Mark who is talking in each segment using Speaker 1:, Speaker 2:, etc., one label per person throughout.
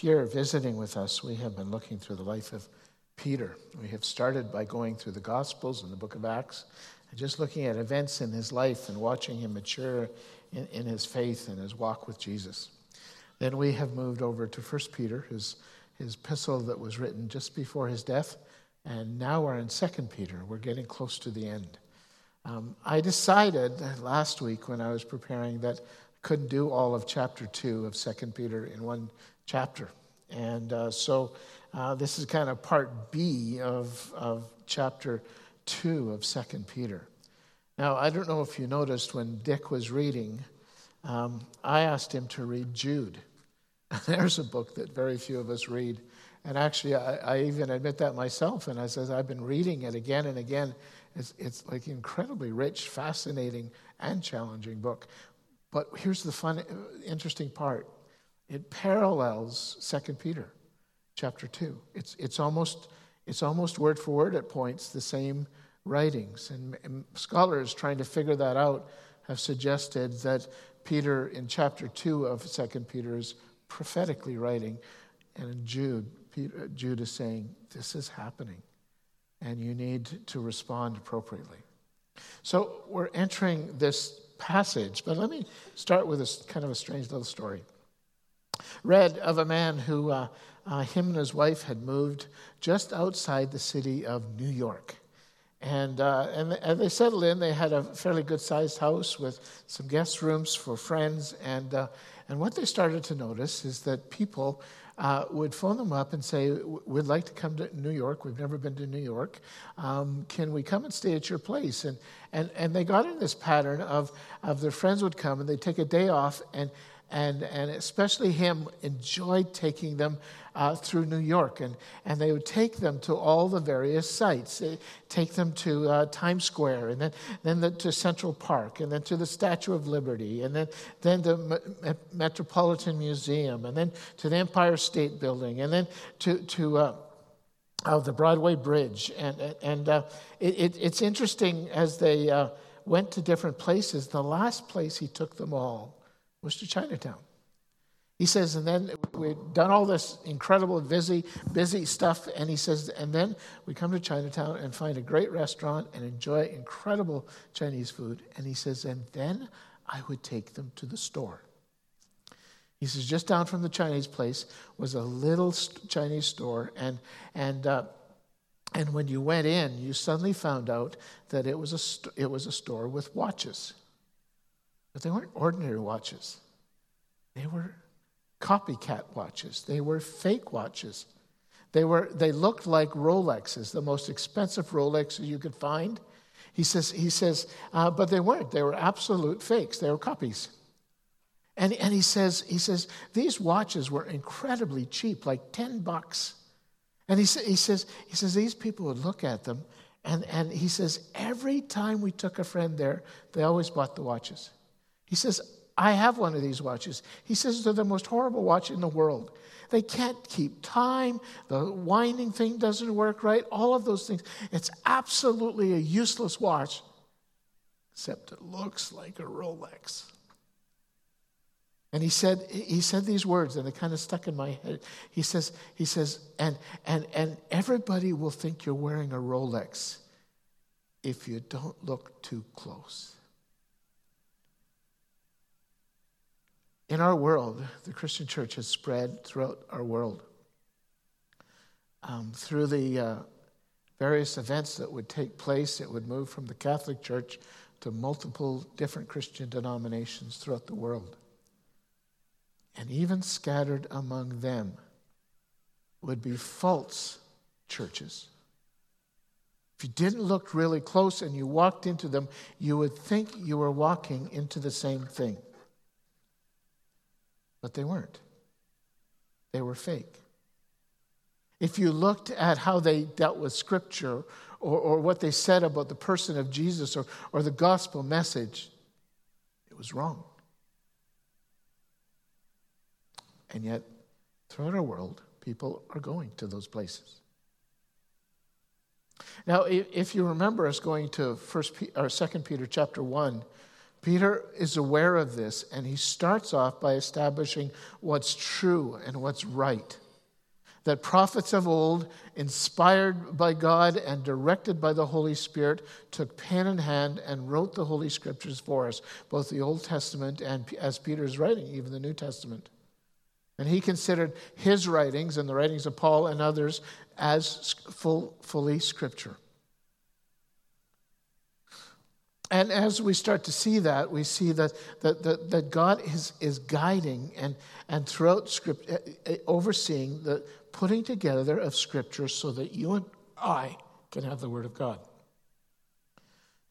Speaker 1: If you're visiting with us, we have been looking through the life of Peter. We have started by going through the Gospels and the book of Acts and just looking at events in his life and watching him mature in, in his faith and his walk with Jesus. Then we have moved over to 1 Peter, his, his epistle that was written just before his death. And now we're in 2 Peter. We're getting close to the end. Um, I decided last week when I was preparing that I couldn't do all of chapter 2 of 2 Peter in one chapter. And uh, so uh, this is kind of part B of, of chapter 2 of 2 Peter. Now, I don't know if you noticed when Dick was reading, um, I asked him to read Jude. There's a book that very few of us read. And actually, I, I, even admit that myself. And I says, I've been reading it again and again. It's, it's like incredibly rich, fascinating, and challenging book. But here's the fun, interesting part it parallels 2 Peter chapter 2. It's, it's, almost, it's almost word for word at points the same writings. And, and scholars trying to figure that out have suggested that Peter in chapter 2 of 2 Peter is prophetically writing, and in Jude, Peter, Jude is saying, This is happening, and you need to respond appropriately. So we're entering this passage, but let me start with a kind of a strange little story. Read of a man who uh, uh, him and his wife had moved just outside the city of New York. And, uh, and, and, they settled in. They had a fairly good sized house with some guest rooms for friends. And, uh, and what they started to notice is that people uh, would phone them up and say, We'd like to come to New York. We've never been to New York. Um, can we come and stay at your place? And, and, and they got in this pattern of, of their friends would come and they'd take a day off and, and, and especially him enjoyed taking them uh, through New York. And, and they would take them to all the various sites. Take them to uh, Times Square, and then, then the, to Central Park, and then to the Statue of Liberty, and then, then the Metropolitan Museum, and then to the Empire State Building, and then to, to uh, oh, the Broadway Bridge. And, and uh, it, it, it's interesting as they uh, went to different places, the last place he took them all was to Chinatown. He says, and then we'd done all this incredible, busy, busy stuff, and he says, and then we come to Chinatown and find a great restaurant and enjoy incredible Chinese food. And he says, and then I would take them to the store. He says, just down from the Chinese place was a little Chinese store, and and uh, and when you went in, you suddenly found out that it was a st- it was a store with watches. But they weren't ordinary watches, they were copycat watches, they were fake watches. They, were, they looked like Rolexes, the most expensive Rolexes you could find. He says, he says uh, but they weren't. They were absolute fakes. They were copies. And, and he, says, he says, these watches were incredibly cheap, like 10 bucks. And he, sa- he, says, he says, these people would look at them, and, and he says, every time we took a friend there, they always bought the watches. He says, I have one of these watches. He says they're the most horrible watch in the world. They can't keep time. The winding thing doesn't work right. All of those things. It's absolutely a useless watch, except it looks like a Rolex. And he said, he said these words, and they kind of stuck in my head. He says, he says, and, and, and everybody will think you're wearing a Rolex if you don't look too close. In our world, the Christian church has spread throughout our world. Um, through the uh, various events that would take place, it would move from the Catholic Church to multiple different Christian denominations throughout the world. And even scattered among them would be false churches. If you didn't look really close and you walked into them, you would think you were walking into the same thing. But they weren't, they were fake. If you looked at how they dealt with Scripture or, or what they said about the person of Jesus or, or the gospel message, it was wrong. And yet, throughout our world, people are going to those places. Now, if you remember us going to First or Second Peter chapter one Peter is aware of this, and he starts off by establishing what's true and what's right. That prophets of old, inspired by God and directed by the Holy Spirit, took pen in hand and wrote the Holy Scriptures for us, both the Old Testament and, as Peter is writing, even the New Testament. And he considered his writings and the writings of Paul and others as full, fully Scripture. And as we start to see that, we see that, that, that, that God is, is guiding and, and throughout Script, eh, eh, overseeing the putting together of Scripture so that you and I can have the Word of God.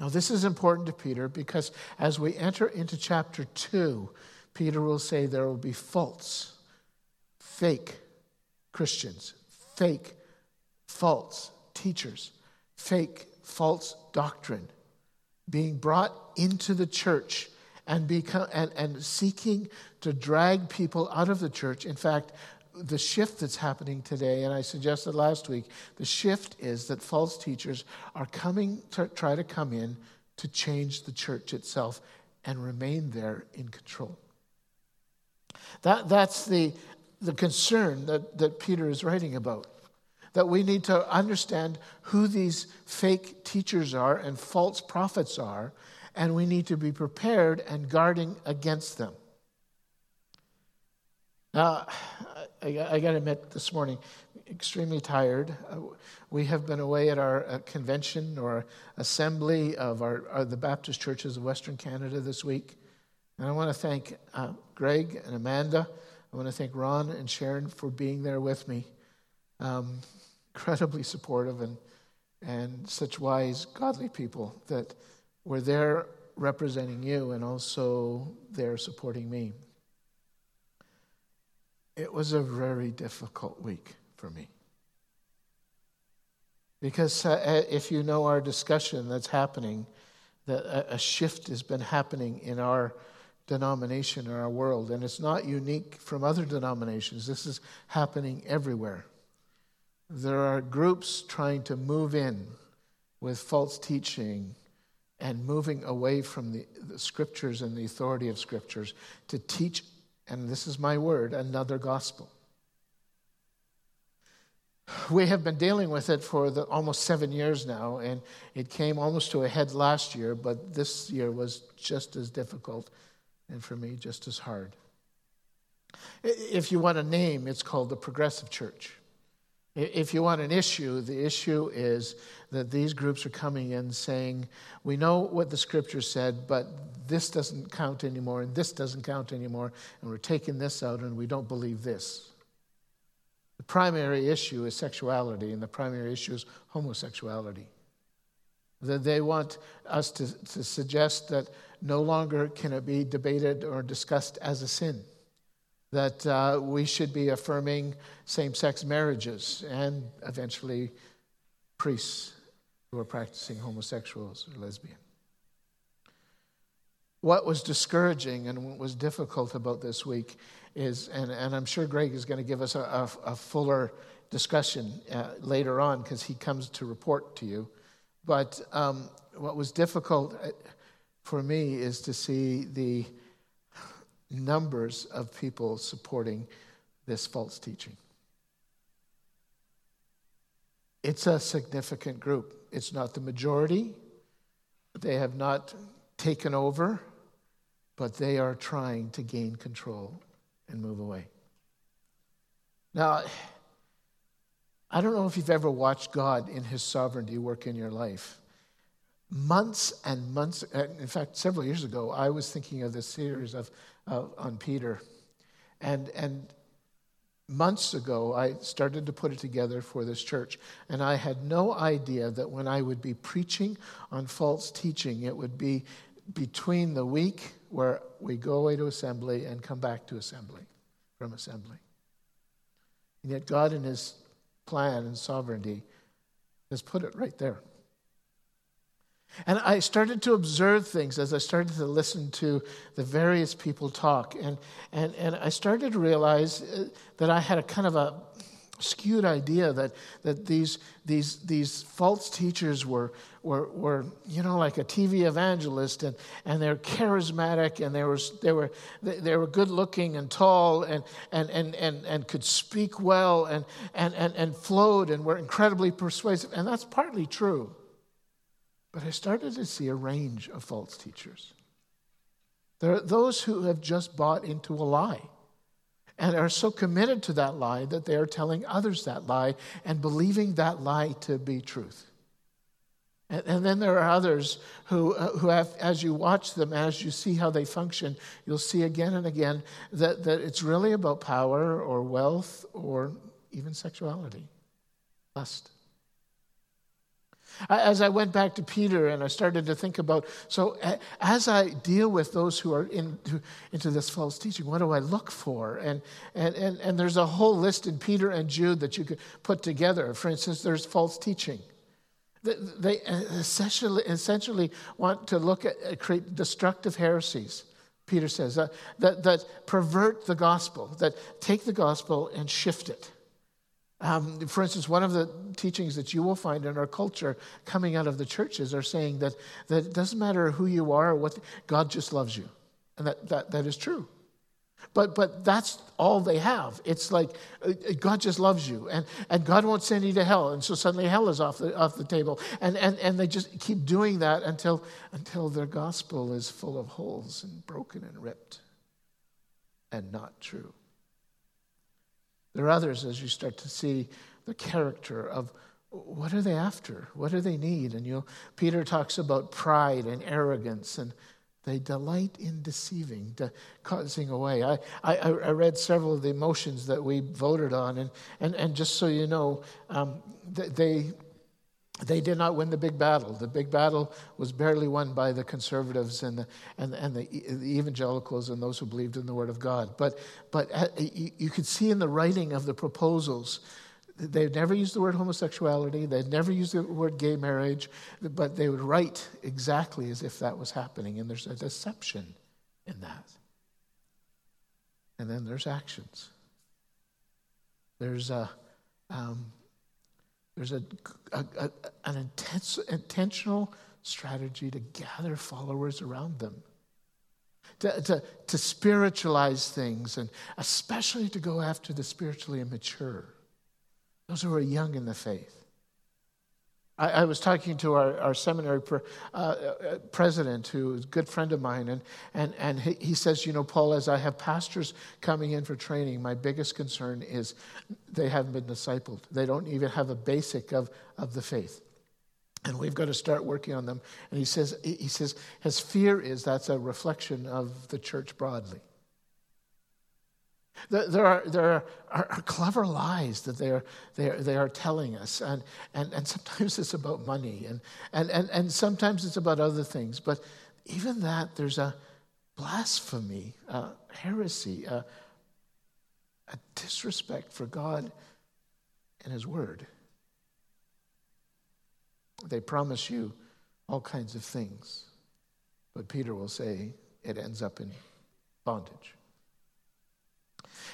Speaker 1: Now, this is important to Peter because as we enter into chapter 2, Peter will say there will be false, fake Christians, fake, false teachers, fake, false doctrine being brought into the church and, become, and, and seeking to drag people out of the church. In fact, the shift that's happening today, and I suggested last week, the shift is that false teachers are coming to try to come in to change the church itself and remain there in control. That, that's the, the concern that, that Peter is writing about that we need to understand who these fake teachers are and false prophets are, and we need to be prepared and guarding against them. Now, I, I got to admit, this morning, extremely tired. Uh, we have been away at our uh, convention or assembly of our, our, the Baptist churches of Western Canada this week. And I want to thank uh, Greg and Amanda. I want to thank Ron and Sharon for being there with me. Um, incredibly supportive and, and such wise, godly people that were there representing you and also there supporting me. It was a very difficult week for me. Because uh, if you know our discussion that's happening, that a shift has been happening in our denomination, in our world, and it's not unique from other denominations. This is happening everywhere. There are groups trying to move in with false teaching and moving away from the, the, scriptures and the authority of scriptures to teach, and this is my word, another gospel. We have been dealing with it for the, almost seven years now, and it came almost to a head last year, but this year was just as difficult, and for me, just as hard. If you want a name, it's called the Progressive Church. If you want an issue, the issue is that these groups are coming in saying, We know what the scripture said, but this doesn't count anymore, and this doesn't count anymore, and we're taking this out, and we don't believe this. The primary issue is sexuality, and the primary issue is homosexuality. That they want us to, to suggest that no longer can it be debated or discussed as a sin that uh, we should be affirming same sex marriages and eventually priests who are practicing homosexuals or lesbian. What was discouraging and what was difficult about this week is, and, and I'm sure Greg is going to give us a, a, a fuller discussion uh, later on because he comes to report to you. But um, what was difficult uh, for me is to see the numbers of people supporting this false teaching. It's a significant group. It's not the majority. They have not taken over, but they are trying to gain control and move away. Now, I don't know if you've ever watched God in His sovereignty work in your life months and months, in fact, several years ago, I was thinking of this series of, uh, on Peter. And, and months ago, I started to put it together for this church. And I had no idea that when I would be preaching on false teaching, it would be between the week where we go away to assembly and come back to assembly, from assembly. And yet, God, in His plan and sovereignty, has put it right there. And I started to observe things as I started to listen to the various people talk. And, and, and I started to realize uh, that I had a kind of a, skewed idea that, that these, these, these false teachers were, were, were, you know, like a TV evangelist and, and they're charismatic and they were, they were, they were good looking and tall and, and, and, and, and could speak well and, and, and, and flowed and were incredibly persuasive. And that's partly true. But I started to see a range of false teachers. There are those who have just bought into a lie and are so committed to that lie that they are telling others that lie and believing that lie to be truth. And, and then there are others who, uh, who have, as you watch them, as you see how they function, you'll see again and again that, that it's really about power or wealth or even sexuality, lust. As I went back to Peter and I started to think about, so as I deal with those who are into, into this false teaching, what do I look for? And, and, and, and there's a whole list in Peter and Jude that you could put together. For instance, there's false teaching. They essentially, essentially want to look at create destructive heresies. Peter says uh, that, that pervert the gospel, that take the gospel and shift it. Um, for instance, one of the teachings that you will find in our culture coming out of the churches are saying that, that it doesn't matter who you are what, God just loves you. And that, that, that is true. But, but that's all they have. It's like uh, God just loves you, and, and God won't send you to hell. And so suddenly hell is off the, off the table. And, and, and they just keep doing that until, until their gospel is full of holes and broken and ripped and not true. There are others as you start to see the character of what are they after? What do they need? And you Peter talks about pride and arrogance, and they delight in deceiving, de- causing away. I, I, I, read several of the motions that we voted on, and, and, and just so you know, um, they, they did not win the big battle. The big battle was barely won by the conservatives and the, and, and the, the evangelicals and those who believed in the Word of God. But, but uh, you could see in the writing of the proposals, they'd never used the word homosexuality, they'd never used the word gay marriage, but they would write exactly as if that was happening. And there's a deception in that. And then there's actions. There's a. Um, there's a, a, a, an intense, intentional strategy to gather followers around them, to, to, to spiritualize things, and especially to go after the spiritually immature, those who are young in the faith. I, I was talking to our, our seminary uh, uh, president, who is a good friend of mine, and, and, and he, he says, You know, Paul, as I have pastors coming in for training, my biggest concern is they haven't been discipled. They don't even have a basic of, of the faith. And we've got to start working on them. And he says, he says, his fear is that's a reflection of the church broadly. There are, there are, are, clever lies that they are, they are, they are telling us. And, and, and sometimes it's about money, and, and, and, and sometimes it's about other things. But even that, there's a blasphemy, a heresy, a, a disrespect for God and His Word. They promise you all kinds of things, but Peter will say it ends up in bondage.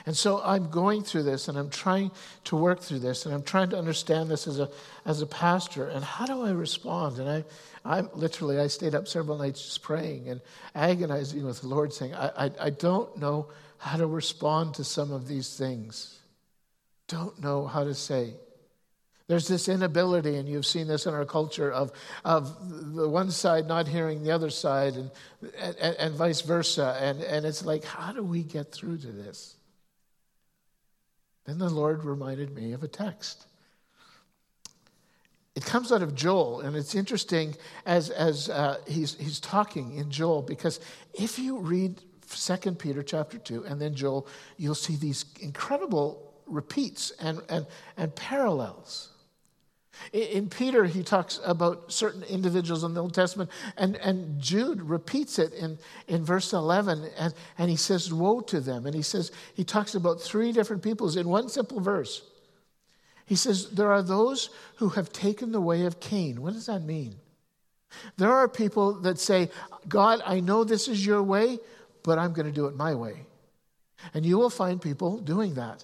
Speaker 1: And so I'm going through this and I'm trying to work through this and I'm trying to understand this as a, as a pastor. And how do I respond? And I, I'm literally, I stayed up several nights just praying and agonizing with the Lord, saying, I, I, I don't know how to respond to some of these things. Don't know how to say. There's this inability, and you've seen this in our culture, of, of the one side not hearing the other side and, and, and vice versa. And, and it's like, how do we get through to this? Then the Lord reminded me of a text. It comes out of Joel, and it's interesting as, as uh, he's, he's talking in Joel, because if you read 2 Peter chapter 2 and then Joel, you'll see these incredible repeats and, and, and parallels. In Peter, he talks about certain individuals in the Old Testament, and, and Jude repeats it in, in verse 11, and, and he says, Woe to them. And he says, he talks about three different peoples in one simple verse. He says, There are those who have taken the way of Cain. What does that mean? There are people that say, God, I know this is your way, but I'm going to do it my way. And you will find people doing that.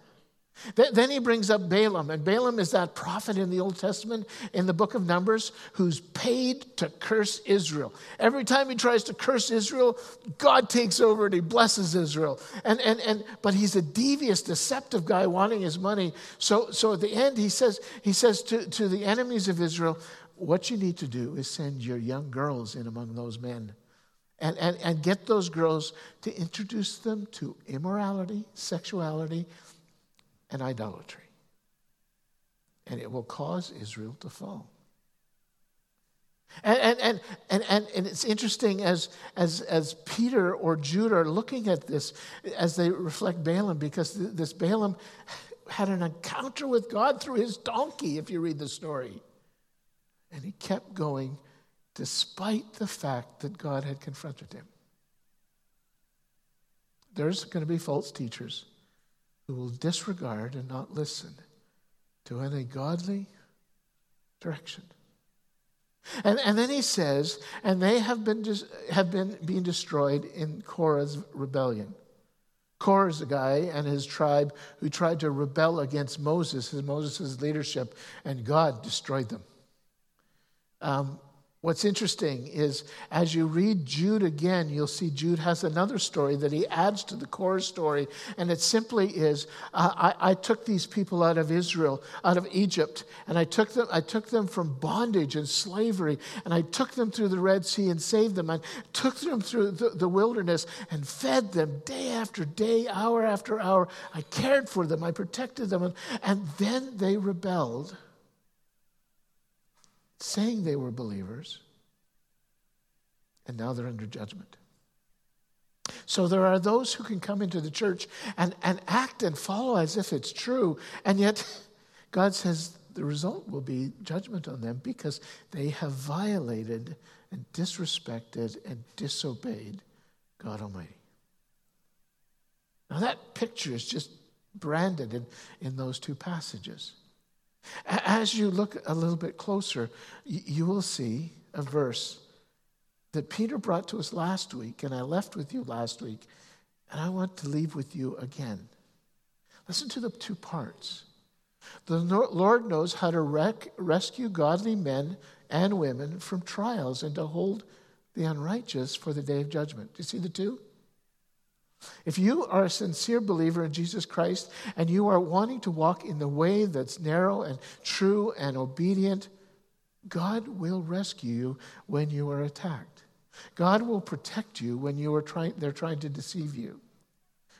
Speaker 1: Then he brings up Balaam, and Balaam is that prophet in the Old Testament in the book of Numbers who's paid to curse Israel. Every time he tries to curse Israel, God takes over and he blesses Israel. And, and, and, but he's a devious, deceptive guy wanting his money. So, so at the end, he says, he says to, to the enemies of Israel, What you need to do is send your young girls in among those men. And, and, and get those girls to introduce them to immorality, sexuality, and idolatry. And it will cause Israel to fall. And, and, and, and, and, it's interesting as, as, as Peter or Jude are looking at this as they reflect Balaam, because this Balaam had an encounter with God through his donkey, if you read the story. And he kept going despite the fact that God had confronted him. There's going to be false teachers who will disregard and not listen to any godly direction. And, and then he says, and they have been, have been being destroyed in Korah's rebellion. Korah's a guy and his tribe who tried to rebel against Moses, his Moses' leadership, and God destroyed them. Um, What's interesting is as you read Jude again, you'll see Jude has another story that he adds to the Korah story. And it simply is uh, I, I, took these people out of Israel, out of Egypt, and I took, them, I took them from bondage and slavery, and I took them through the Red Sea and saved them. I took them through the, the wilderness and fed them day after day, hour after hour. I cared for them, I protected them, and, and then they rebelled saying they were believers, and now they're under judgment. So there are those who can come into the church and, and act and follow as if it's true, and yet God says the result will be judgment on them because they have violated and disrespected and disobeyed God Almighty. Now, that picture is just branded in, in those two passages. As you look a little bit closer, you will see a verse that Peter brought to us last week, and I left with you last week, and I want to leave with you again. Listen to the two parts. The Lord knows how to rec- rescue godly men and women from trials and to hold the unrighteous for the day of judgment. Do you see the two? If you are a sincere believer in Jesus Christ and you are wanting to walk in the way that's narrow and true and obedient, God will rescue you when you are attacked. God will protect you when you are trying, they're trying to deceive you.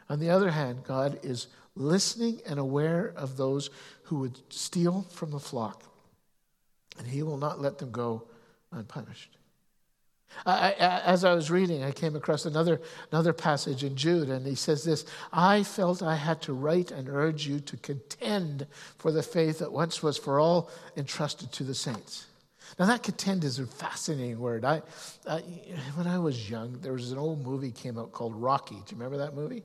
Speaker 1: On the other hand, God is listening and aware of those who would steal from the flock, and He will not let them go unpunished. I, as I was reading, I came across another, another passage in Jude, and he says this I felt I had to write and urge you to contend for the faith that once was for all entrusted to the saints. Now, that contend is a fascinating word. I, I, when I was young, there was an old movie came out called Rocky. Do you remember that movie?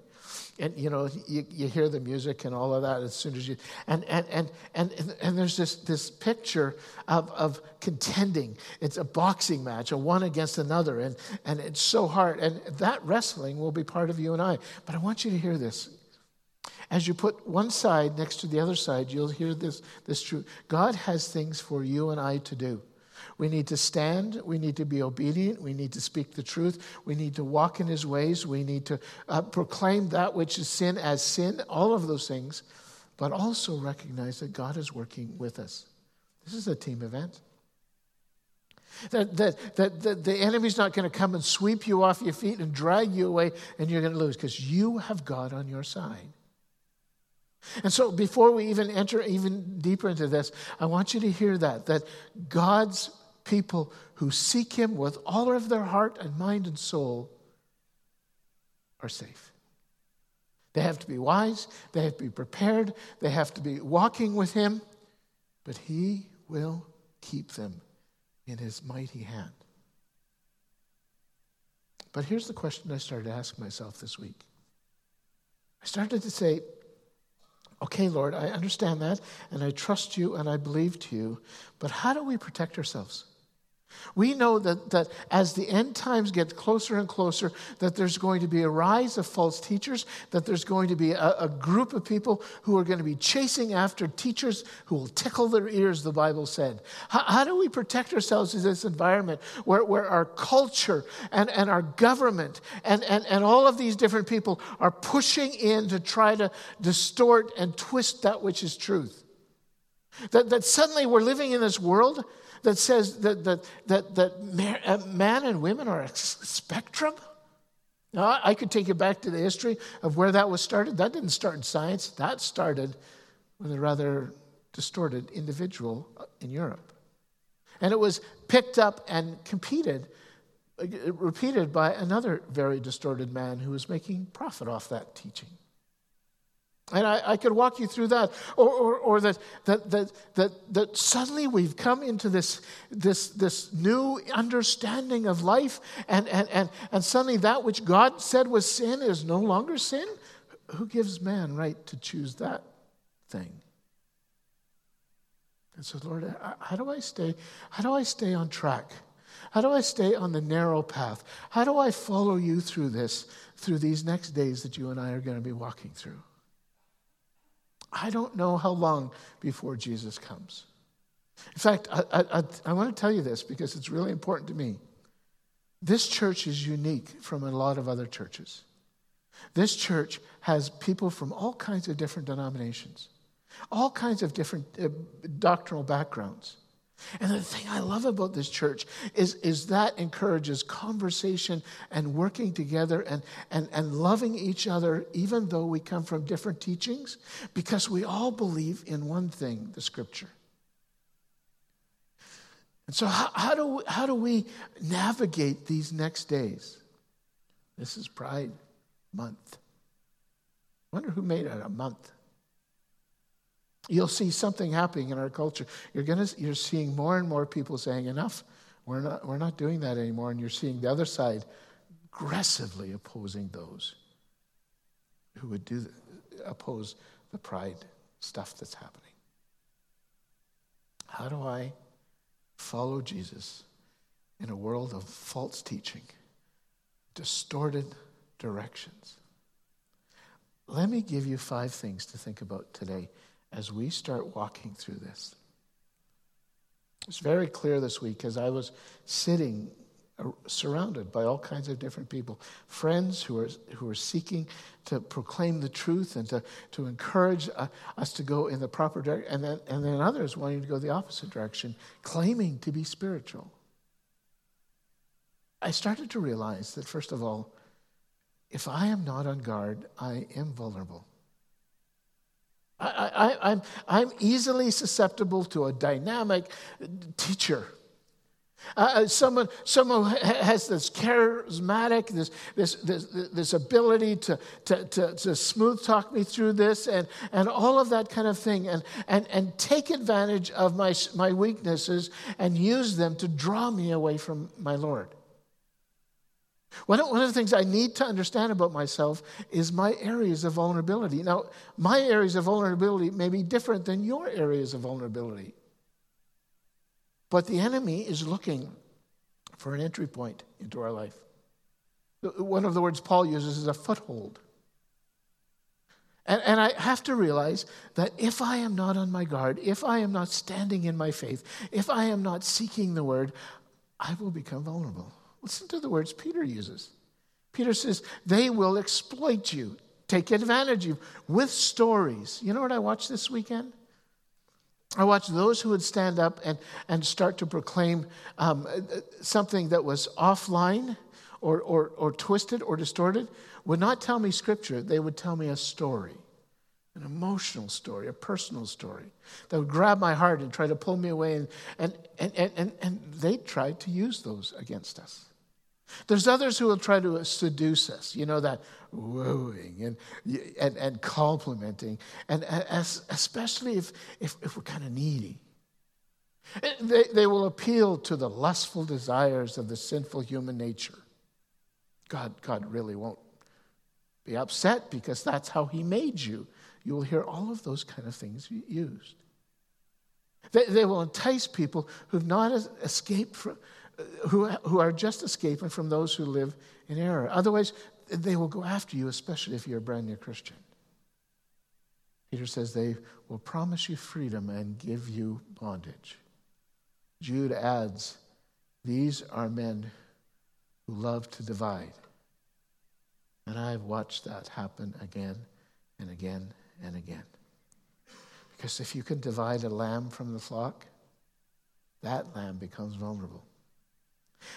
Speaker 1: and you know you, you hear the music and all of that as soon as you and and and and, and there's this this picture of, of contending it's a boxing match a one against another and and it's so hard and that wrestling will be part of you and i but i want you to hear this as you put one side next to the other side you'll hear this this truth god has things for you and i to do we need to stand. We need to be obedient. We need to speak the truth. We need to walk in his ways. We need to uh, proclaim that which is sin as sin, all of those things, but also recognize that God is working with us. This is a team event. That, that, that, that the enemy's not going to come and sweep you off your feet and drag you away and you're going to lose because you have God on your side. And so before we even enter even deeper into this, I want you to hear that that God's people who seek Him with all of their heart and mind and soul are safe. They have to be wise, they have to be prepared, they have to be walking with Him, but He will keep them in His mighty hand. But here's the question I started to ask myself this week. I started to say, okay, Lord, I understand that, and I trust you and I believe to you, but how do we protect ourselves? We know that, that as the end times get closer and closer, that there's going to be a rise of false teachers, that there's going to be a, a, group of people who are going to be chasing after teachers who will tickle their ears, the Bible said. How, how do we protect ourselves in this environment where, where our culture and, and our government and, and, and all of these different people are pushing in to try to distort and twist that which is truth? That, that suddenly we're living in this world that says that, that, that, that uh, man and women are a spectrum? Now, I could take you back to the history of where that was started. That didn't start in science, that started with a rather distorted individual in Europe. And it was picked up and competed, uh, repeated by another very distorted man who was making profit off that teaching. And I, I, could walk you through that. Or, or, or that, that, that, that, that suddenly we've come into this, this, this new understanding of life, and, and, and, and suddenly that which God said was sin is no longer sin. Who gives man right to choose that thing? And so, Lord, how do I stay? How do I stay on track? How do I stay on the narrow path? How do I follow you through this, through these next days that you and I are going to be walking through? I don't know how long before Jesus comes. In fact, I, I, I, want to tell you this because it's really important to me. This church is unique from a lot of other churches. This church has people from all kinds of different denominations, all kinds of different uh, doctrinal backgrounds. And the thing I love about this church is, is that encourages conversation and working together and, and, and loving each other, even though we come from different teachings, because we all believe in one thing the scripture. And so, how, how, do, we, how do we navigate these next days? This is Pride Month. I wonder who made it a month you'll see something happening in our culture. You're, gonna, you're seeing more and more people saying, enough, we're not, we're not doing that anymore. And you're seeing the other side aggressively opposing those who would do the, oppose the pride stuff that's happening. How do I follow Jesus in a world of false teaching, distorted directions? Let me give you five things to think about today as we start walking through this. It's very clear this week as I was sitting uh, surrounded by all kinds of different people, friends who are, who are seeking to proclaim the truth and to, to encourage uh, us to go in the proper direction, and then, and then others wanting to go the opposite direction, claiming to be spiritual. I started to realize that, first of all, if I am not on guard, I am vulnerable. I, am I'm, I'm easily susceptible to a dynamic teacher. Uh, uh someone, someone has this charismatic, this, this, this, this ability to, to, to, to, smooth talk me through this and, and all of that kind of thing, and, and, and take advantage of my, my weaknesses and use them to draw me away from my Lord. One of, the things I need to understand about myself is my areas of vulnerability. Now, my areas of vulnerability may be different than your areas of vulnerability. But the enemy is looking for an entry point into our life. Uh, uh, one of the words Paul uses is a foothold. And, and, I have to realize that if I am not on my guard, if I am not standing in my faith, if I am not seeking the word, I will become vulnerable. Listen to the words Peter uses. Peter says, They will exploit you, take advantage of you with stories. You know what I watched this weekend? I watched those who would stand up and, and start to proclaim um, something that was offline or, or, or twisted or distorted, would not tell me scripture, they would tell me a story an emotional story, a personal story that would grab my heart and try to pull me away. And, and, and, and, and they tried to use those against us. There's others who will try to seduce us, you know, that wooing and, and, and complimenting, and as, especially if, if, if we're kind of needy. They, they will appeal to the lustful desires of the sinful human nature. God, God really won't be upset because that's how He made you. You will hear all of those kind of things used. They, they will entice people who've not escaped from, who, who are just escaping from those who live in error. Otherwise, they will go after you, especially if you're a brand new Christian. Peter says they will promise you freedom and give you bondage. Jude adds, These are men who love to divide. And I've watched that happen again and again and again. Because if you can divide a lamb from the flock, that lamb becomes vulnerable.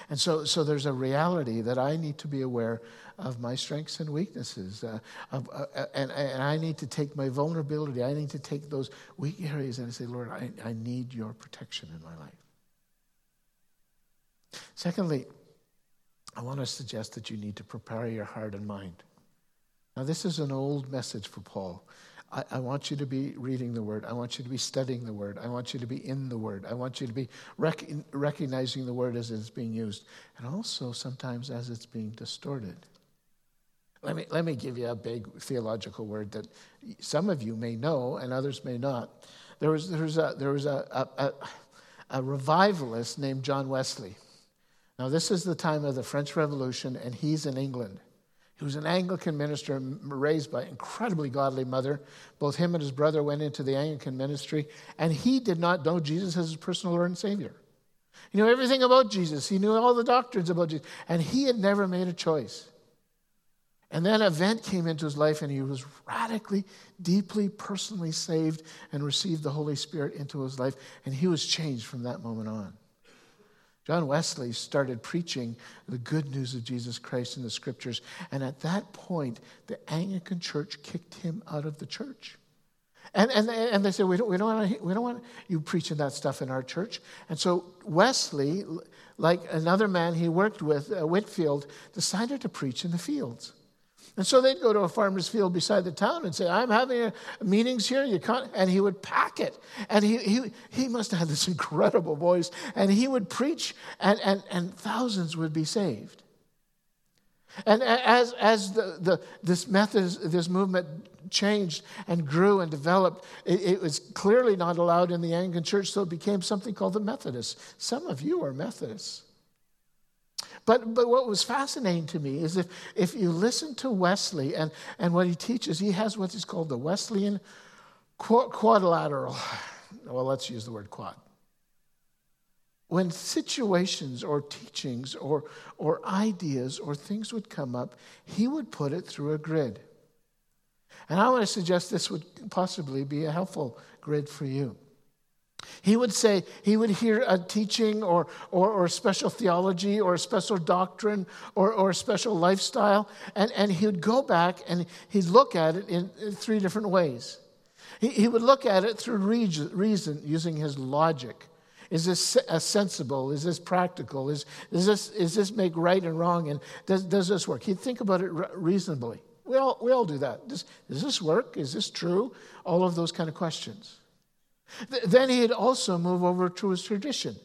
Speaker 1: And so, so there's a reality that I need to be aware of my strengths and weaknesses. Uh, of, uh, uh and, and I need to take my vulnerability, I need to take those weak areas and say, Lord, I, I need your protection in my life. Secondly, I want to suggest that you need to prepare your heart and mind. Now, this is an old message for Paul. I, I, want you to be reading the Word. I want you to be studying the Word. I want you to be in the Word. I want you to be rec- recognizing the Word as it's being used, and also sometimes as it's being distorted. Let me, let me give you a big theological word that some of you may know and others may not. There was, there was, a, there was a, a, a revivalist named John Wesley. Now, this is the time of the French Revolution, and he's in England. He was an Anglican minister raised by an incredibly godly mother. Both him and his brother went into the Anglican ministry, and he did not know Jesus as his personal Lord and Savior. He knew everything about Jesus, he knew all the doctrines about Jesus, and he had never made a choice. And then an event came into his life, and he was radically, deeply, personally saved and received the Holy Spirit into his life, and he was changed from that moment on. John Wesley started preaching the good news of Jesus Christ in the scriptures. And at that point, the Anglican church kicked him out of the church. And, and, and they said, we don't, we, don't want we don't want you preaching that stuff in our church. And so Wesley, like another man he worked with, Whitefield, decided to preach in the fields. And so they'd go to a farmer's field beside the town and say, I'm having meetings here. You can't. And he would pack it. And he, he, he must have had this incredible voice. And he would preach, and, and, and thousands would be saved. And as, as the, the, this method, this movement changed and grew and developed, it, it, was clearly not allowed in the Anglican church, so it became something called the Methodists. Some of you are Methodists. But, but what was fascinating to me is if, if you listen to Wesley and, and what he teaches, he has what is called the Wesleyan quadrilateral. Well, let's use the word quad. When situations or teachings or, or ideas or things would come up, he would put it through a grid. And I want to suggest this would possibly be a helpful grid for you. He would say, he would hear a teaching or, or, or special theology or a special doctrine or, or a special lifestyle, and, and he would go back and he'd look at it in, in three different ways. He, he would look at it through reason, reason, using his logic. Is this uh, sensible? Is this practical? Is, is, this, is this make right and wrong? And does, does this work? He'd think about it reasonably. We all, we all do that. Does, does this work? Is this true? All of those kind of questions. Then he'd also move over to his tradition.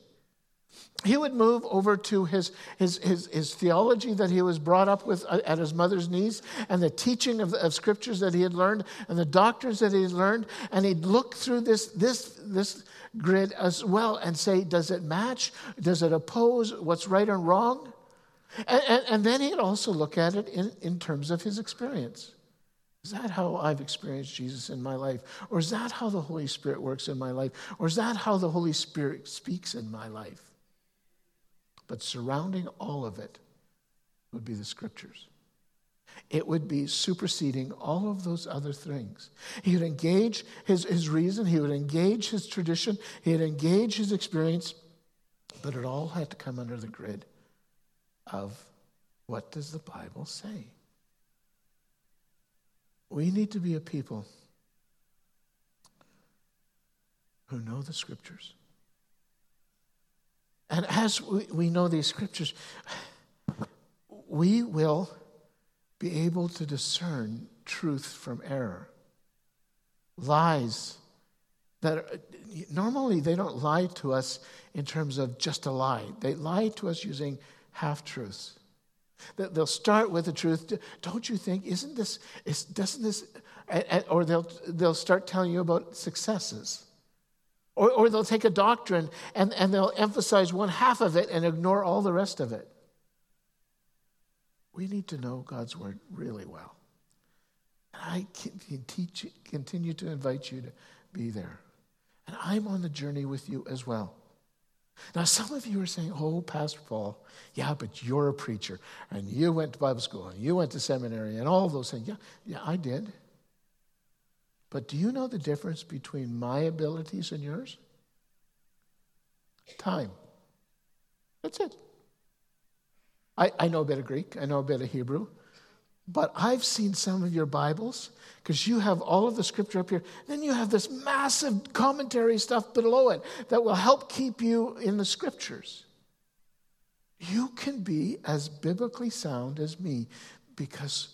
Speaker 1: He would move over to his, his, his, his, theology that he was brought up with uh, at his mother's knees and the teaching of, of scriptures that he had learned and the doctrines that he had learned. And he'd look through this, this, this grid as well and say, does it match? Does it oppose what's right and wrong? And, and, and then he'd also look at it in, in terms of his experience. Is that how I've experienced Jesus in my life? Or is that how the Holy Spirit works in my life? Or is that how the Holy Spirit speaks in my life? But surrounding all of it would be the scriptures. It would be superseding all of those other things. He would engage his, his reason, he would engage his tradition, he would engage his experience, but it all had to come under the grid of what does the Bible say? We need to be a people who know the scriptures. And as we, we know these scriptures, we will be able to discern truth from error. Lies that are, normally they don't lie to us in terms of just a lie, they lie to us using half truths. They'll start with the truth. Don't you think, isn't this, is, doesn't this, or they'll, they'll start telling you about successes. Or, or they'll take a doctrine and, and they'll emphasize one half of it and ignore all the rest of it. We need to know God's word really well. And I can teach, continue to invite you to be there. And I'm on the journey with you as well. Now, some of you are saying, Oh, Pastor Paul, yeah, but you're a preacher, and you went to Bible school, and you went to seminary, and all those things. Yeah, yeah, I did. But do you know the difference between my abilities and yours? Time. That's it. I, I know a bit of Greek, I know a bit of Hebrew, but I've seen some of your Bibles because you have all of the scripture up here. Then you have this massive commentary stuff below it that will help keep you in the scriptures. You can be as biblically sound as me because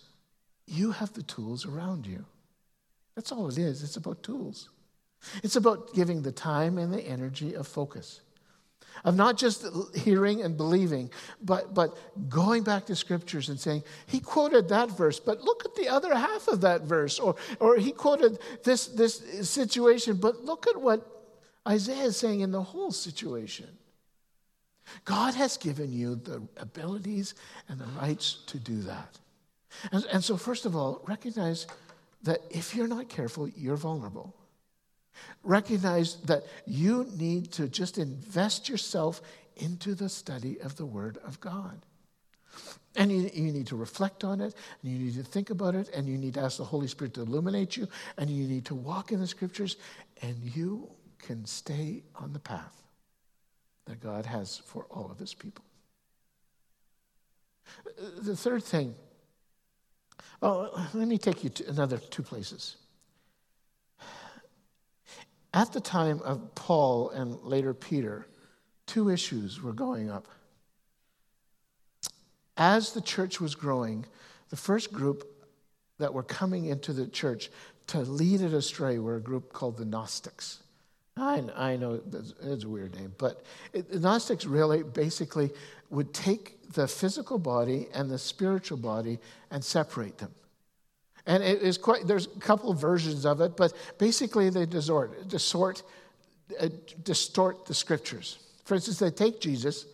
Speaker 1: you have the tools around you. That's all it is. It's about tools. It's about giving the time and the energy of focus of not just hearing and believing, but, but going back to scriptures and saying, he quoted that verse, but look at the other half of that verse. Or, or he quoted this, this situation, but look at what Isaiah is saying in the whole situation. God has given you the abilities and the rights to do that. And, and so, first of all, recognize that if you're not careful, you're vulnerable. Recognize that you need to just invest yourself into the study of the Word of God. And you, you, need to reflect on it, and you need to think about it, and you need to ask the Holy Spirit to illuminate you, and you need to walk in the Scriptures, and you can stay on the path that God has for all of His people. The third thing, well, let me take you to another two places. At the time of Paul and later Peter, two issues were going up. As the church was growing, the first group that were coming into the church to lead it astray were a group called the Gnostics. I, I know it's a weird name, but it, the Gnostics really basically would take the physical body and the spiritual body and separate them. And it is quite, there's a couple of versions of it, but basically they distort, distort, uh, distort the scriptures. For instance, they take Jesus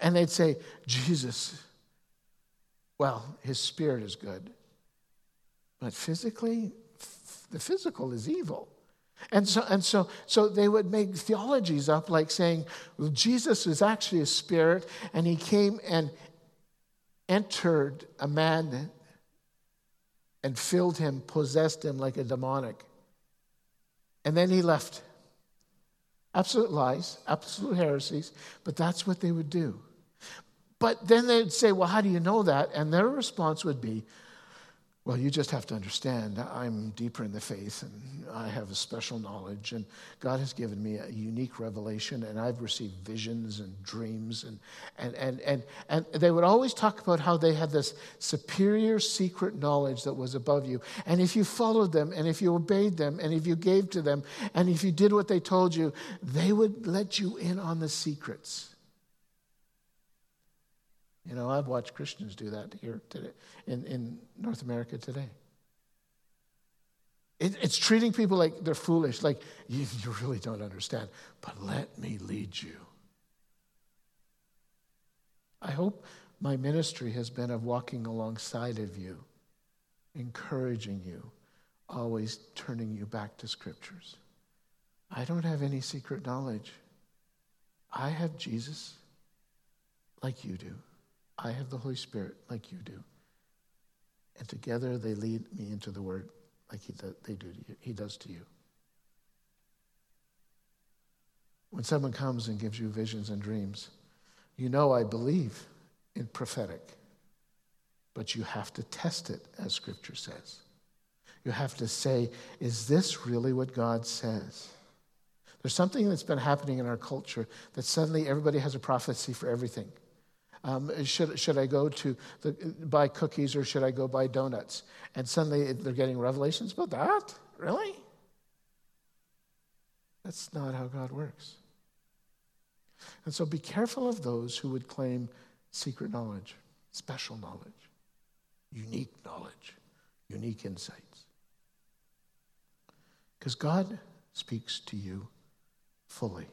Speaker 1: and they'd say, Jesus, well, his spirit is good. But physically, the physical is evil. And so, and so, so they would make theologies up like saying, well, Jesus was actually a spirit and he came and entered a man and filled him, possessed him like a demonic. And then he left. Absolute lies, absolute heresies, but that's what they would do. But then they'd say, Well, how do you know that? And their response would be, well, you just have to understand, I'm deeper in the faith and I have a special knowledge, and God has given me a unique revelation, and I've received visions and dreams. And, and, and, and, and they would always talk about how they had this superior secret knowledge that was above you. And if you followed them, and if you obeyed them, and if you gave to them, and if you did what they told you, they would let you in on the secrets. You know, I've watched Christians do that here today, in, in North America today. It, it's treating people like they're foolish, like you, you really don't understand, but let me lead you. I hope my ministry has been of walking alongside of you, encouraging you, always turning you back to scriptures. I don't have any secret knowledge. I have Jesus like you do. I have the Holy Spirit like you do. And together they lead me into the Word like he, they do you, he does to you. When someone comes and gives you visions and dreams, you know I believe in prophetic, but you have to test it, as Scripture says. You have to say, is this really what God says? There's something that's been happening in our culture that suddenly everybody has a prophecy for everything. Um, should, should I go to the, buy cookies or should I go buy donuts? And suddenly they're getting revelations about that? Really? That's not how God works. And so be careful of those who would claim secret knowledge, special knowledge, unique knowledge, unique insights. Because God speaks to you fully.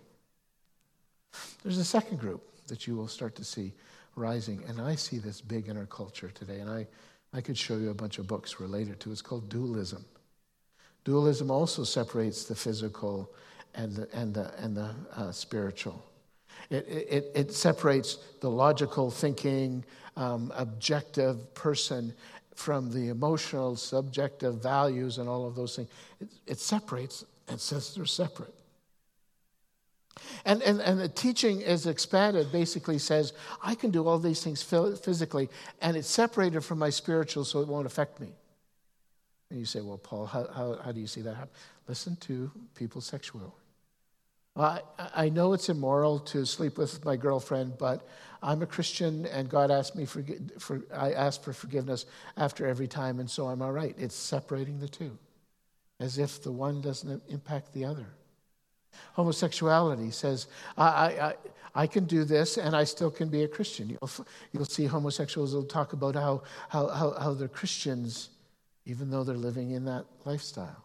Speaker 1: There's a second group that you will start to see rising, and I see this big in our culture today, and I, I could show you a bunch of books related to it. It's called dualism. Dualism also separates the physical and the, and the, and the uh, spiritual. It, it, it separates the logical thinking, um, objective person from the emotional, subjective values and all of those things. It, it separates and says they're separate. And, and, and the teaching is expanded, basically says, I can do all these things physically, and it's separated from my spiritual, so it won't affect me. And you say, Well, Paul, how, how, how do you see that happen? Listen to people's sexuality. I, I know it's immoral to sleep with my girlfriend, but I'm a Christian and God asked me for, for I ask for forgiveness after every time, and so I'm all right. It's separating the two, as if the one doesn't impact the other. Homosexuality says, I, I, I can do this and I still can be a Christian. You'll, you'll see homosexuals will talk about how, how, how, how they're Christians even though they're living in that lifestyle.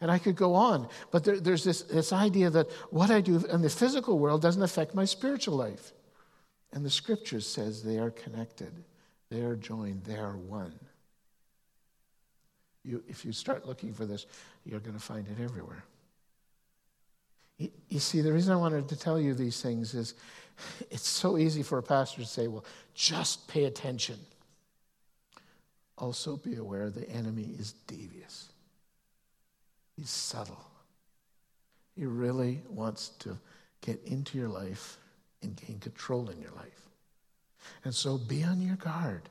Speaker 1: And I could go on, but there, there's this, this idea that what I do in the physical world doesn't affect my spiritual life. And the scripture says they are connected, they are joined, they are one. You, if you start looking for this, you're going to find it everywhere. You, see, the reason I wanted to tell you these things is it's so easy for a pastor to say, well, just pay attention. Also, be aware the enemy is devious, he's subtle. He really wants to get into your life and gain control in your life. And so be on your guard.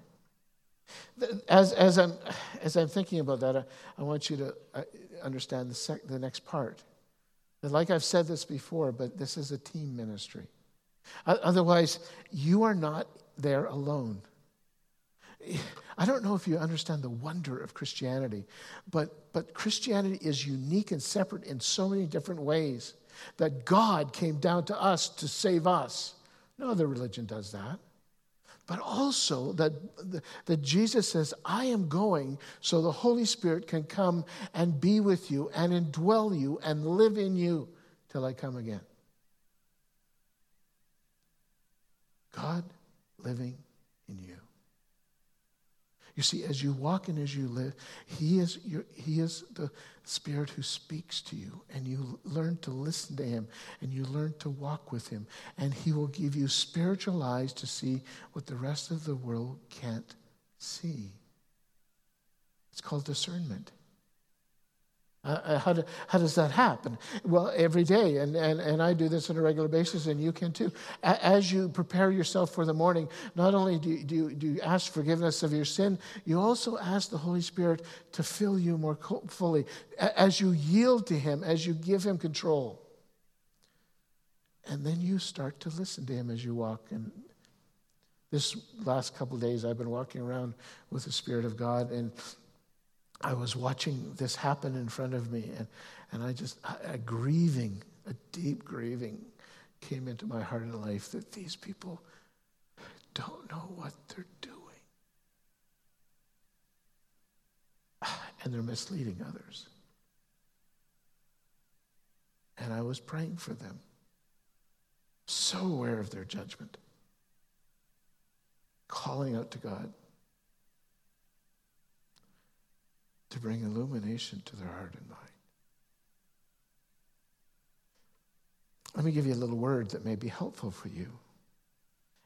Speaker 1: As, as, I'm, as I'm thinking about that, I, I want you to uh, understand the, sec, the next part. Like I've said this before, but this is a team ministry. Otherwise, you are not there alone. I don't know if you understand the wonder of Christianity, but, but Christianity is unique and separate in so many different ways that God came down to us to save us. No other religion does that. But also that, that Jesus says, I am going so the Holy Spirit can come and be with you and indwell you and live in you till I come again. God living in you. You see, as you walk and as you live, He is, your, he is the Spirit who speaks to you, and you learn to listen to Him, and you learn to walk with Him, and He will give you spiritual eyes to see what the rest of the world can't see. It's called discernment. Uh, uh, how, do, how does that happen? Well, every day, and, and, and I do this on a regular basis, and you can too. A- as you prepare yourself for the morning, not only do you, do, you, do you ask forgiveness of your sin, you also ask the Holy Spirit to fill you more fully. A- as you yield to Him, as you give Him control. And then you start to listen to Him as you walk. And this last couple days, I've been walking around with the Spirit of God, and I was watching this happen in front of me, and, and I just, a, a grieving, a deep grieving came into my heart and life that these people don't know what they're doing. And they're misleading others. And I was praying for them, so aware of their judgment, calling out to God. To bring illumination to their heart and mind. Let me give you a little word that may be helpful for you.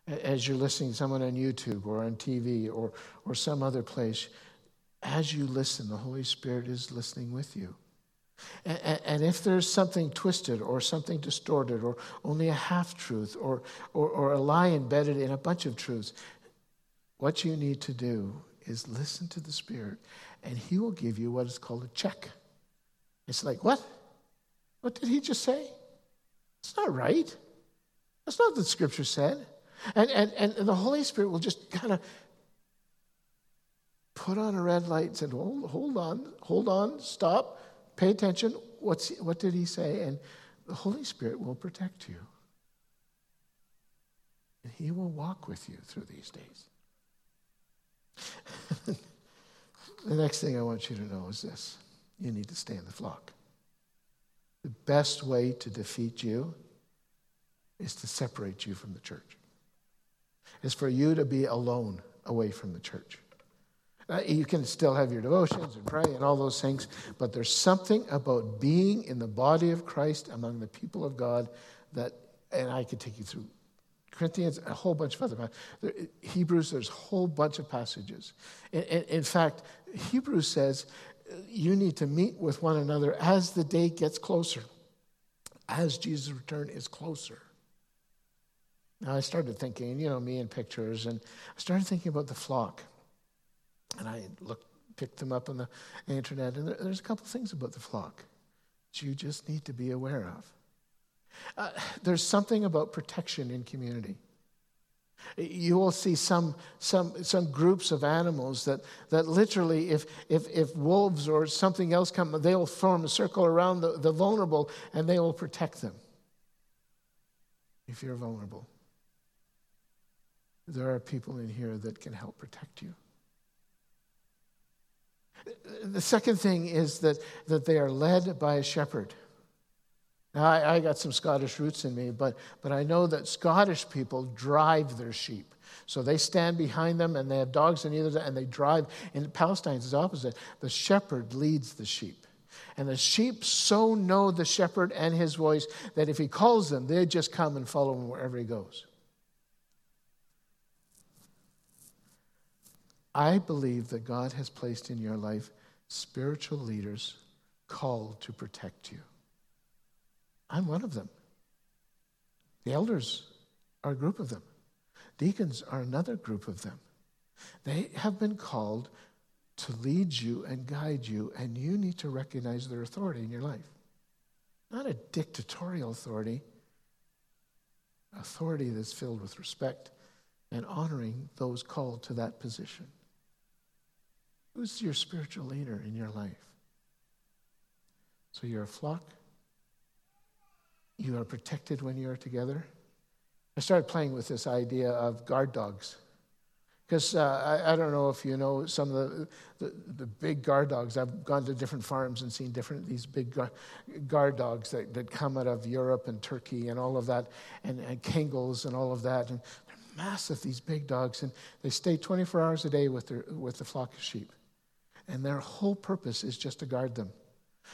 Speaker 1: As you're listening to someone on YouTube or on TV or, or some other place, as you listen, the Holy Spirit is listening with you. And, and if there's something twisted or something distorted or only a half truth or, or, or a lie embedded in a bunch of truths, what you need to do is listen to the Spirit and he will give you what is called a check. It's like, what? What did he just say? It's not right. That's not what the scripture said. And, and, and the Holy Spirit will just kind of put on a red light and say, hold, hold on, hold on, stop, pay attention. What's, what did he say? And the Holy Spirit will protect you. And he will walk with you through these days. The next thing I want you to know is this you need to stay in the flock. the best way to defeat you is to separate you from the church. Is for you to be alone away from the church. You can still have your devotions and pray and all those things, but there's something about being in the body of Christ among the people of God that, and I could take you through Corinthians, a whole bunch of other Hebrews, there's a whole bunch of passages. In, in, in fact, Hebrews says you need to meet with one another as the day gets closer, as Jesus' return is closer. Now, I started thinking, you know, me and pictures, and I started thinking about the flock. And I looked, picked them up on the internet, and there's a couple things about the flock that you just need to be aware of. Uh, there's something about protection in community. You will see some, some, some groups of animals that, that literally, if, if, if wolves or something else come, they will form a circle around the, the vulnerable and they will protect them. If you're vulnerable, there are people in here that can help protect you. The second thing is that, that they are led by a shepherd. Now, I, I, got some Scottish roots in me, but, but I know that Scottish people drive their sheep. So they stand behind them and they have dogs on either side and they drive. In Palestine, it's opposite. The shepherd leads the sheep. And the sheep so know the shepherd and his voice that if he calls them, they just come and follow him wherever he goes. I believe that God has placed in your life spiritual leaders called to protect you. I'm one of them. The elders are a group of them. Deacons are another group of them. They have been called to lead you and guide you, and you need to recognize their authority in your life. Not a dictatorial authority, authority that's filled with respect and honoring those called to that position. Who's your spiritual leader in your life? So you're a flock you are protected when you are together. I started playing with this idea of guard dogs. Because uh, I, I, don't know if you know some of the, the, the, big guard dogs. I've gone to different farms and seen different these big guard dogs that, that come out of Europe and Turkey and all of that, and, and Kangals and all of that. And they're massive, these big dogs, and they stay 24 hours a day with, their, with the flock of sheep. And their whole purpose is just to guard them.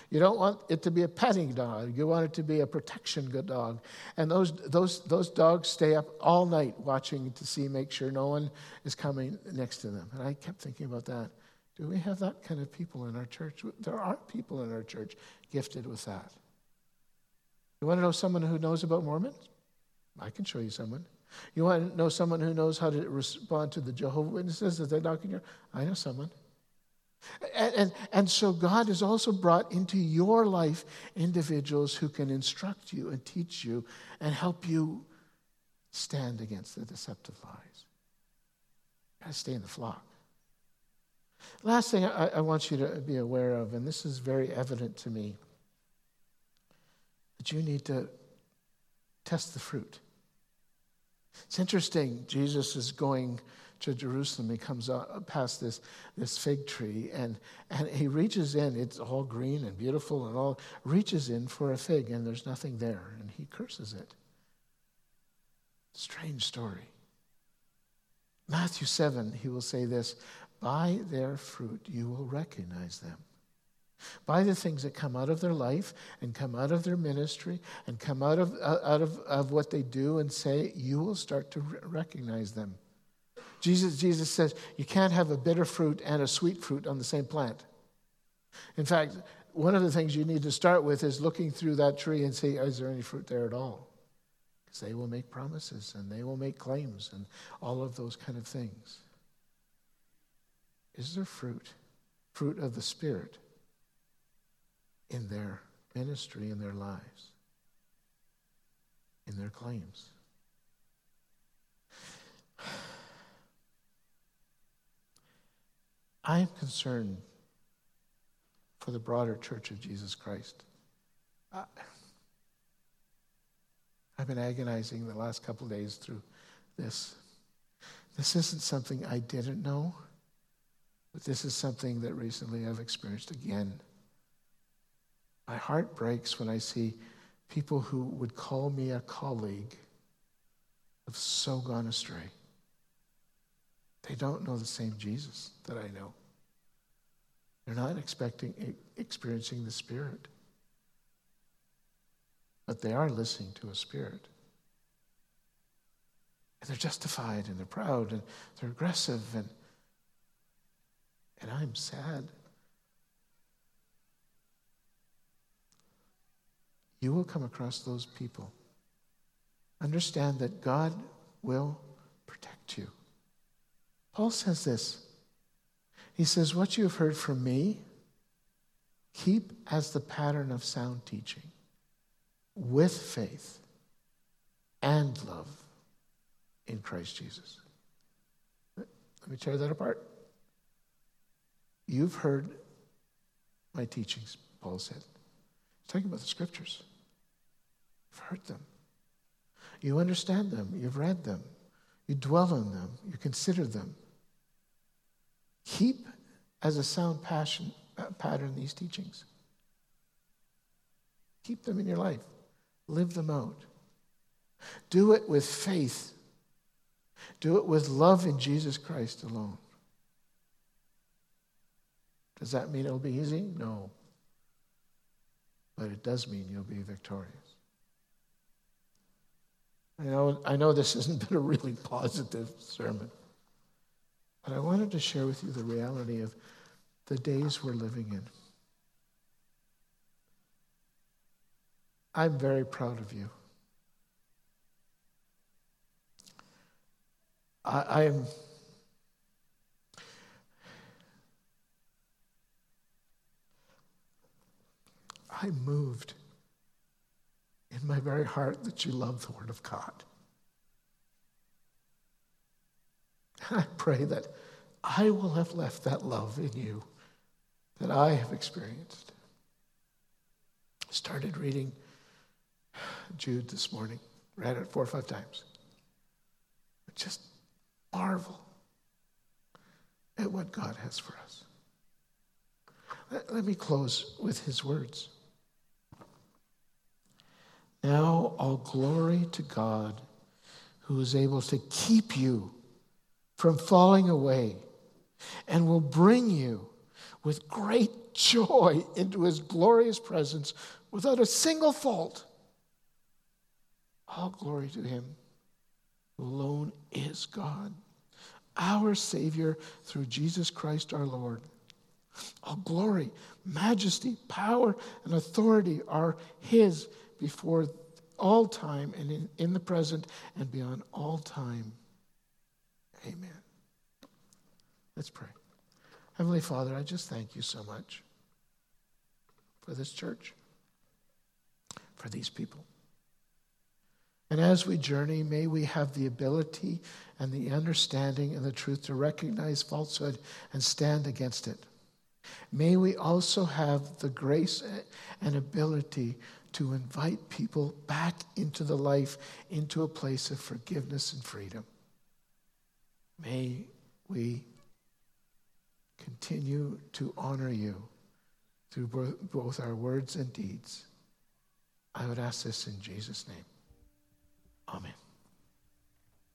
Speaker 1: You don't want it to be a petting dog. You want it to be a protection good dog. And those, those, those dogs stay up all night watching to see, make sure no one is coming next to them. And I kept thinking about that. Do we have that kind of people in our church? There are people in our church gifted with that. You want to know someone who knows about Mormons? I can show you someone. You want to know someone who knows how to respond to the Jehovah Witnesses as they knock on your? I know someone. And, and, and, so God has also brought into your life individuals who can instruct you and teach you and help you stand against the deceptive lies. You gotta stay in the flock. Last thing I, I want you to be aware of, and this is very evident to me, that you need to test the fruit. It's interesting, Jesus is going to Jerusalem. He comes past this, this fig tree and, and he reaches in. It's all green and beautiful and all, reaches in for a fig and there's nothing there and he curses it. Strange story. Matthew 7, he will say this By their fruit you will recognize them. By the things that come out of their life and come out of their ministry and come out of, out of, of what they do and say, you will start to recognize them. Jesus, Jesus says you can't have a bitter fruit and a sweet fruit on the same plant. In fact, one of the things you need to start with is looking through that tree and see, is there any fruit there at all? Because they will make promises and they will make claims and all of those kind of things. Is there fruit, fruit of the Spirit, in their ministry, in their lives, in their claims? I am concerned for the broader church of Jesus Christ. I, I've been agonizing the last couple days through this. This isn't something I didn't know, but this is something that recently I've experienced again. My heart breaks when I see people who would call me a colleague have so gone astray. They don't know the same Jesus that I know. They're not expecting experiencing the Spirit. But they are listening to a Spirit. And they're justified and they're proud and they're aggressive and and I'm sad. You will come across those people. Understand that God will protect you. Paul says this. He says, What you have heard from me, keep as the pattern of sound teaching with faith and love in Christ Jesus. Let me tear that apart. You've heard my teachings, Paul said. He's talking about the scriptures. You've heard them. You understand them. You've read them. You dwell on them. You consider them. Keep as a sound passion, uh, pattern these teachings. Keep them in your life. Live them out. Do it with faith. Do it with love in Jesus Christ alone. Does that mean it'll be easy? No. But it does mean you'll be victorious. I know, I know this hasn't been a really positive sermon, but I wanted to share with you the reality of the days we're living in. I'm very proud of you. I, am I'm moved in my very heart that you love the Word of God. And I pray that I will have left that love in you that I have experienced. I started reading Jude this morning, read it four or five times. Just marvel at what God has for us. Let, let me close with his words. Now, all glory to God who is able to keep you from falling away and will bring you with great joy into his glorious presence without a single fault. All glory to him who alone is God, our Savior through Jesus Christ our Lord. All glory, majesty, power, and authority are his before all time and in, in the present and beyond all time. Amen. Let's pray. Heavenly Father, I just thank you so much for this church, for these people. And as we journey, may we have the ability and the understanding and the truth to recognize falsehood and stand against it. May we also have the grace and ability to invite people back into the life, into a place of forgiveness and freedom. May we continue to honor you through both our words and deeds. I would ask this in Jesus' name. Amen.